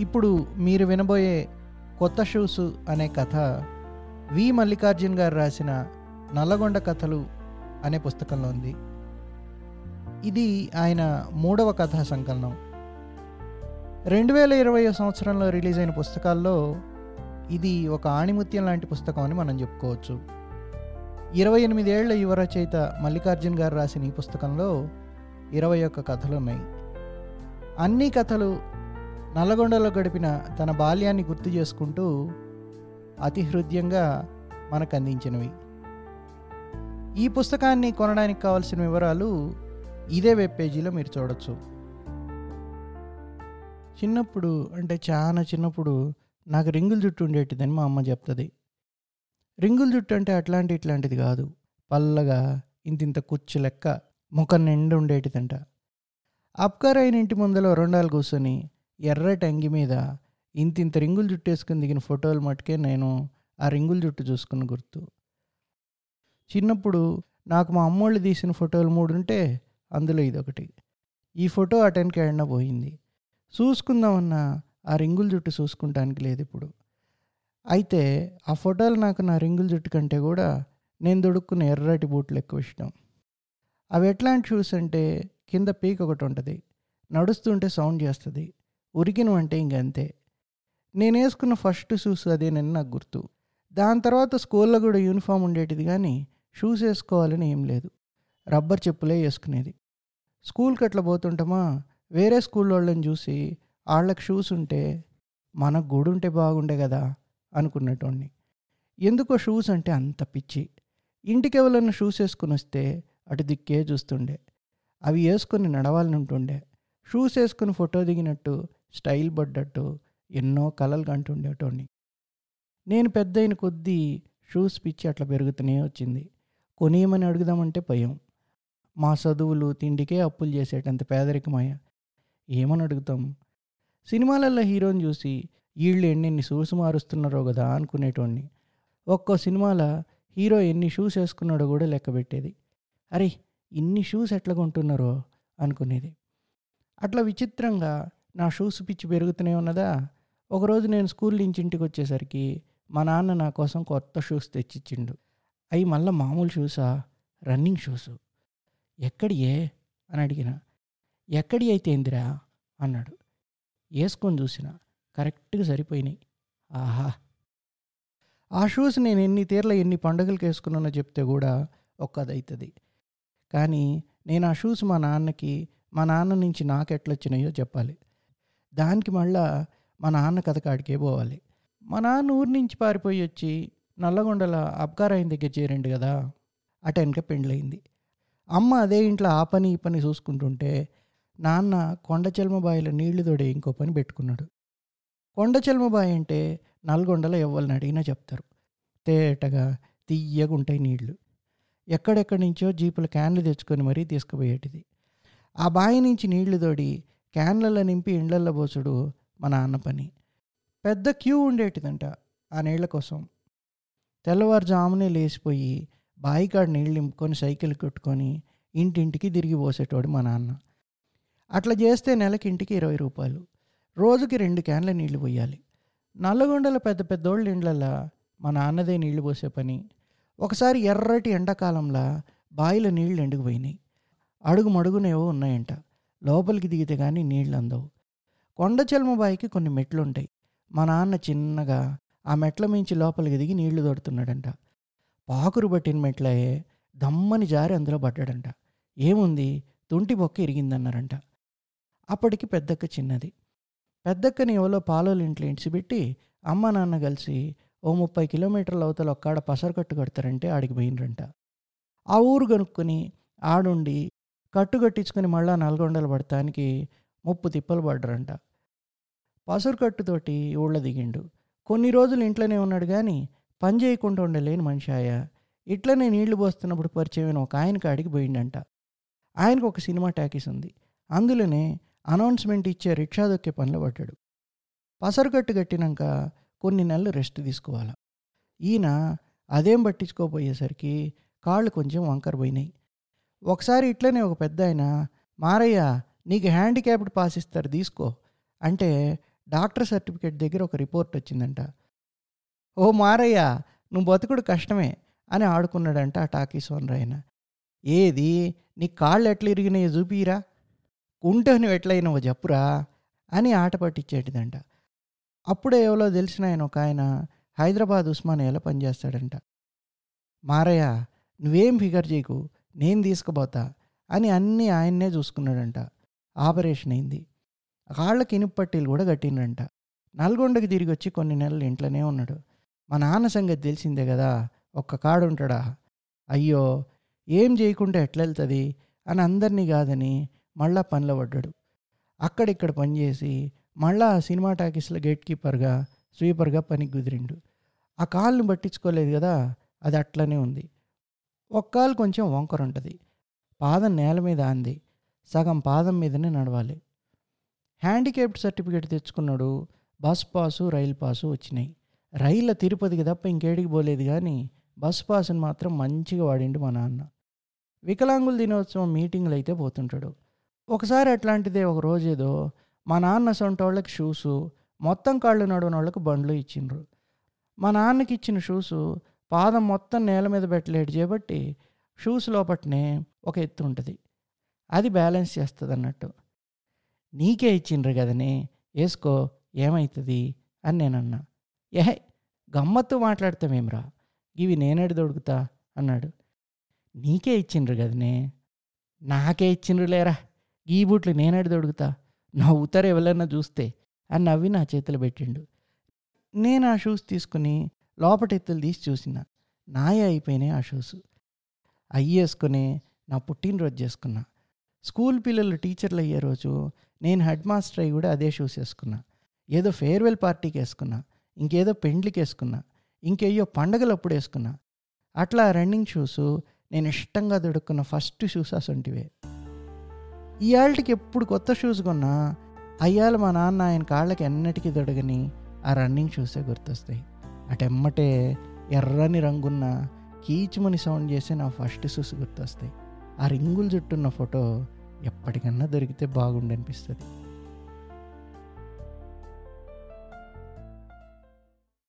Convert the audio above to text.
ఇప్పుడు మీరు వినబోయే కొత్త షూస్ అనే కథ వి. మల్లికార్జున్ గారు రాసిన నల్లగొండ కథలు అనే పుస్తకంలో ఉంది. ఇది ఆయన మూడవ కథా సంకలనం. రెండు వేల ఇరవై సంవత్సరంలో రిలీజ్ అయిన పుస్తకాల్లో ఇది ఒక ఆణిముత్యం లాంటి పుస్తకం అని మనం చెప్పుకోవచ్చు. ఇరవై ఎనిమిదేళ్ళ యువ రచయిత మల్లికార్జున్ గారు రాసిన ఈ పుస్తకంలో ఇరవై ఒక్క కథలు ఉన్నాయి. అన్ని కథలు నల్లగొండలో గడిపిన తన బాల్యాన్ని గుర్తు చేసుకుంటూ అతి హృదయంగా మనకు అందించినవి. ఈ పుస్తకాన్ని కొనడానికి కావాల్సిన వివరాలు ఇదే వెబ్ పేజీలో మీరు చూడొచ్చు. చిన్నప్పుడు అంటే చాలా చిన్నప్పుడు నాకు రింగుల జుట్టు ఉండేటిదని మా అమ్మ చెప్తుంది. రింగుల జుట్టు అంటే అట్లాంటి ఇట్లాంటిది కాదు. పల్లగా ఇంతింత కుచ్చు లెక్క ముఖం నిండు ఉండేటిదంట. అప్కార్ అయిన ఇంటి ముందర రెండాలు కూర్చొని ఎర్రటి అంగి మీద ఇంత ఇంత రింగులు జుట్టేసుకుని దిగిన ఫోటోలు మటుకే నేను ఆ రింగులు జుట్టు చూసుకున్న గుర్తు. చిన్నప్పుడు నాకు మా అమ్మోళ్ళు తీసిన ఫోటోలు మూడు ఉంటే అందులో ఇదొకటి. ఈ ఫోటో అటెండ్ వెళ్ళినా పోయింది. చూసుకుందామన్నా ఆ రింగుల జుట్టు చూసుకుంటానికి లేదు ఇప్పుడు. అయితే ఆ ఫోటోలు నాకు నా రింగుల జుట్టు కంటే కూడా నేను దొడుక్కున్న ఎర్రటి బూట్లు ఎక్కువ ఇష్టం. అవి ఎట్లాంటి షూస్ అంటే కింద పీక్ ఒకటి ఉంటుంది. నడుస్తుంటే సౌండ్ చేస్తుంది. ఉరికినవంటే ఇంకంతే నేను వేసుకున్న ఫస్ట్ షూస్ అదేనని నాకు గుర్తు. దాని తర్వాత స్కూల్లో కూడా యూనిఫామ్ ఉండేటిది కానీ షూస్ వేసుకోవాలని ఏం లేదు. రబ్బర్ చెప్పులే వేసుకునేది. స్కూల్కి అట్లా పోతుంటామా? వేరే స్కూల్ వాళ్ళని చూసి వాళ్ళకి షూస్ ఉంటే మనకు గూడుంటే ఉంటే బాగుండే కదా అనుకునేటోడిని ఎందుకో షూస్ అంటే అంత పిచ్చి. ఇంటికి ఎవరన్నా షూస్ వేసుకుని వస్తే అటు దిక్కే చూస్తుండే. అవి వేసుకొని నడవాలని ఉంటుండే. షూస్ వేసుకుని ఫోటో దిగినట్టు స్టైల్ పడ్డట్టు ఎన్నో కలలు కంటుండేటోడిని. నేను పెద్ద అయిన కొద్దీ షూస్ పిచ్చి అట్లా పెరుగుతూనే వచ్చింది. కొనియమని అడుగుదామంటే భయం. మా చదువులు తిండికే అప్పులు చేసేటంత పేదరికమయ్యా. ఏమని అడుగుతాం? సినిమాలలో హీరోని చూసి వీళ్ళు ఎన్నెన్ని షూస్ మారుస్తున్నారో కదా అనుకునేటోడిని. ఒక్కో సినిమాలో హీరో ఎన్ని షూస్ వేసుకున్నాడో కూడా లెక్క పెట్టేది. అరే ఇన్ని షూస్ ఎట్లా కొంటున్నారో అనుకునేది. అట్లా విచిత్రంగా నా షూస్ పిచ్చి పెరుగుతూనే ఉన్నదా? ఒకరోజు నేను స్కూల్ నుంచి ఇంటికి వచ్చేసరికి మా నాన్న నా కోసం కొత్త షూస్ తెచ్చిచ్చిండు. అవి మళ్ళీ మామూలు షూసా రన్నింగ్ షూసు ఎక్కడియే? అని అడిగిన. ఎక్కడి అయితే ఏందిరా అన్నాడు. వేసుకొని చూసిన. కరెక్ట్గా సరిపోయినాయి. ఆహా! ఆ షూస్ నేను ఎన్ని తీర్ల ఎన్ని పండుగలకు వేసుకున్నానో చెప్తే కూడా ఒక్కదవుతుంది కానీ నేను ఆ షూస్ మా నాన్నకి మా నాన్న నుంచి నాకు ఎట్లొచ్చినాయో చెప్పాలి. దానికి మళ్ళా మా నాన్న కథ కాడికే పోవాలి. మా నాన్న ఊరి నుంచి పారిపోయి వచ్చి నల్లగొండల అబ్కారాయన దగ్గర చేరిండు కదా అటెనక పెండ్లయింది. అమ్మ అదే ఇంట్లో ఆ పని ఈ పని చూసుకుంటుంటే నాన్న కొండచెల్మబాయిలో నీళ్ళు తోడే ఇంకో పని పెట్టుకున్నాడు. కొండచెల్మబాయి అంటే నల్గొండలో ఎవ్వరిని అడిగినా చెప్తారు. తేటగా తీయగా ఉంటాయి నీళ్ళు. ఎక్కడెక్కడి నుంచో జీపుల క్యాన్లు తెచ్చుకొని మరీ తీసుకుపోయేటిది. ఆ బావి నుంచి నీళ్ళు తోడి క్యాన్లలో నింపి ఇండ్లల్లో పోసుడు మా నాన్న పని. పెద్ద క్యూ ఉండేటిదంట ఆ నీళ్ళ కోసం. తెల్లవారుజామునే లేచిపోయి బాయికాడ నీళ్ళు నింపుకొని సైకిల్ కొట్టుకొని ఇంటింటికి తిరిగి పోసేటోడు మా నాన్న. అట్లా చేస్తే నెలకి ఇంటికి ఇరవై రూపాయలు. రోజుకి రెండు క్యాన్ల నీళ్ళు పోయాలి. నల్లగొండల పెద్ద పెద్దోళ్ళ ఇండ్లల్లో మా నాన్నదే నీళ్ళు పోసే పని. ఒకసారి ఎర్రటి ఎండాకాలంలో బావిలో నీళ్ళు ఎండుకుపోయినాయి. అడుగు మడుగునేవో ఉన్నాయంట. లోపలికి దిగితే కానీ నీళ్ళు అందవు కొండ బాయికి కొన్ని మెట్లు ఉంటాయి మా నాన్న చిన్నగా ఆ మెట్ల మించి లోపలికి దిగి నీళ్ళు తోడుతున్నాడంట పాకురు పట్టిన మెట్లయే దమ్మని జారి అందులో పడ్డాడంట. ఏముంది? తుంటి బొక్క ఇరిగిందన్నారంట. అప్పటికి పెద్దక్క చిన్నది. పెద్దక్కని ఎవరో పాలోలు ఇంట్లో ఇడిచిపెట్టి అమ్మ నాన్న కలిసి ఓ ముప్పై కిలోమీటర్ల అవతల ఒక్కాడ పసరకట్టు కడతారంటే ఆడికి పోయినరంట. ఆ ఊరు కనుక్కొని ఆడుండి కట్టు కట్టించుకొని మళ్ళా నల్గొండలు పడటానికి ముప్పు తిప్పలు పడ్డరంట. పసరు కట్టుతోటి దిగిండు. కొన్ని రోజులు ఇంట్లోనే ఉన్నాడు కానీ పని చేయకుండా ఉండలేని మనిషి ఆయా. ఇట్లనే నీళ్ళు పోస్తున్నప్పుడు పరిచయమైన ఒక ఆయన కాడికి పోయిండంట. ఆయనకు ఒక సినిమా టాకీస్ ఉంది. అందులోనే అనౌన్స్మెంట్ ఇచ్చే రిక్షా దొక్కే పనిలో పడ్డాడు. పసరుకట్టు కట్టినాక కొన్ని నెలలు రెస్ట్ తీసుకోవాలి. ఈయన అదేం పట్టించుకోపోయేసరికి కాళ్ళు కొంచెం వంకర పోయినాయి. ఒకసారి ఇట్లనే ఒక పెద్ద ఆయన మారయ్య నీకు హ్యాండిక్యాప్డ్ పాస్ ఇస్తారు తీసుకో. అంటే డాక్టర్ సర్టిఫికేట్ దగ్గర ఒక రిపోర్ట్ వచ్చిందంట. ఓ మారయ్య నువ్వు బతుకుడు కష్టమే అని ఆడుకున్నాడంట ఆ టాకీస్ ఓనర్ ఆయన. ఏది? నీ కాళ్ళు ఎట్లా ఇరిగినాయో చూపిరా? కుంటే నువ్వు ఎట్లయినావో చెప్పురా? అని ఆట పట్టించేటిదంట అప్పుడే ఎవరో తెలిసిన ఆయన ఒక ఆయన హైదరాబాద్ ఉస్మానియాలో పనిచేస్తాడంట. మారయ్య నువ్వేం ఫిగర్ చేయకు నేను తీసుకుపోతా అని అన్నీ ఆయన్నే చూసుకున్నాడంట. ఆపరేషన్ అయింది. కాళ్ళకి ఇనుప పట్టీలు కూడా కట్టిండ్రంట. నల్గొండకి తిరిగి వచ్చి కొన్ని నెలలు ఇంట్లోనే ఉన్నాడు. మా నాన్న సంగతి తెలిసిందే కదా ఒక్క కాడు ఉంటాడా? అయ్యో ఏం చేయకుండా ఎట్లా వెళ్తుంది అని అందరినీ కాదని మళ్ళా పనిలో పడ్డాడు. అక్కడిక్కడ పనిచేసి మళ్ళా ఆ సినిమా టాకీస్లో గేట్ కీపర్గా స్వీపర్గా పనికి కుదిరిండు. ఆ కాళ్ళని పట్టించుకోలేదు కదా అది అట్లనే ఉంది. ఒక్కాలు కొంచెం వంకర ఉంటుంది. పాదం నేల మీద అంది. సగం పాదం మీదనే నడవాలి. హ్యాండిక్యాప్డ్ సర్టిఫికేట్ తెచ్చుకున్నాడు. బస్ పాసు రైలు పాసు వచ్చినాయి. రైళ్ళ తిరుపతికి తప్ప ఇంకేడికి పోలేదు కానీ బస్ పాసుని మాత్రం మంచిగా వాడిండు మా నాన్న. వికలాంగుల దినోత్సవం మీటింగ్లు అయితే పోతుంటాడు. ఒకసారి అట్లాంటిదే ఒక రోజేదో మా నాన్న సొంత వాళ్ళకి షూసు మొత్తం కాళ్ళు నడవని వాళ్ళకి బండ్లు ఇచ్చిండ్రు. మా నాన్నకి ఇచ్చిన షూసు పాదం మొత్తం నేల మీద పెట్టలేడు చేపట్టి షూస్ లోపట్నే ఒక ఎత్తు ఉంటుంది. అది బ్యాలెన్స్ చేస్తుంది అన్నట్టు. నీకే ఇచ్చిండ్రు కదనే వేసుకో ఏమవుతుంది అని నేనన్నా ఏహే గమ్మత్తు మాట్లాడతామేమ్రా ఇవి నేనేడు దొడుకుతా అన్నాడు. నీకే ఇచ్చిండ్రు కదనే నాకే ఇచ్చిండ్రు లేరా? ఈ బూట్లు నేనేడు దొడుకుతా. నవ్వుతారు ఎవరన్నా చూస్తే అని నవ్వి నా చేతులు పెట్టిండు. నేను ఆ షూస్ తీసుకుని లోపట ఎత్తులు తీసి చూసిన నాయ అయిపోయినాయి ఆ షూస్. అయ్యేసుకుని నా పుట్టినరోజు చేసుకున్నా. స్కూల్ పిల్లలు టీచర్లు అయ్యే రోజు నేను హెడ్ మాస్టర్ అయ్యి కూడా అదే షూస్ వేసుకున్నా. ఏదో ఫేర్వెల్ పార్టీకి వేసుకున్నా. ఇంకేదో పెండ్లికి వేసుకున్నా. ఇంకేయో పండగలు అప్పుడు వేసుకున్నా. అట్లా రన్నింగ్ షూస్ నేను ఇష్టంగా దొడుక్కున్న ఫస్ట్ షూస్ అసొంటివే. ఇవాళకి ఎప్పుడు కొత్త షూస్ కొన్నా అయ్యాలు మా నాన్న ఆయన కాళ్ళకి ఎన్నటికీ దొడగని ఆ రన్నింగ్ షూసే గుర్తొస్తాయి. అటెమ్మటే ఎర్రని రంగున్న కీచుమని సౌండ్ చేసే నా ఫస్ట్ షూస్ గుర్తొస్తాయి. ఆ రింగుల జుట్టున్న ఫోటో ఎప్పటికన్నా దొరికితే బాగుండనిపిస్తుంది.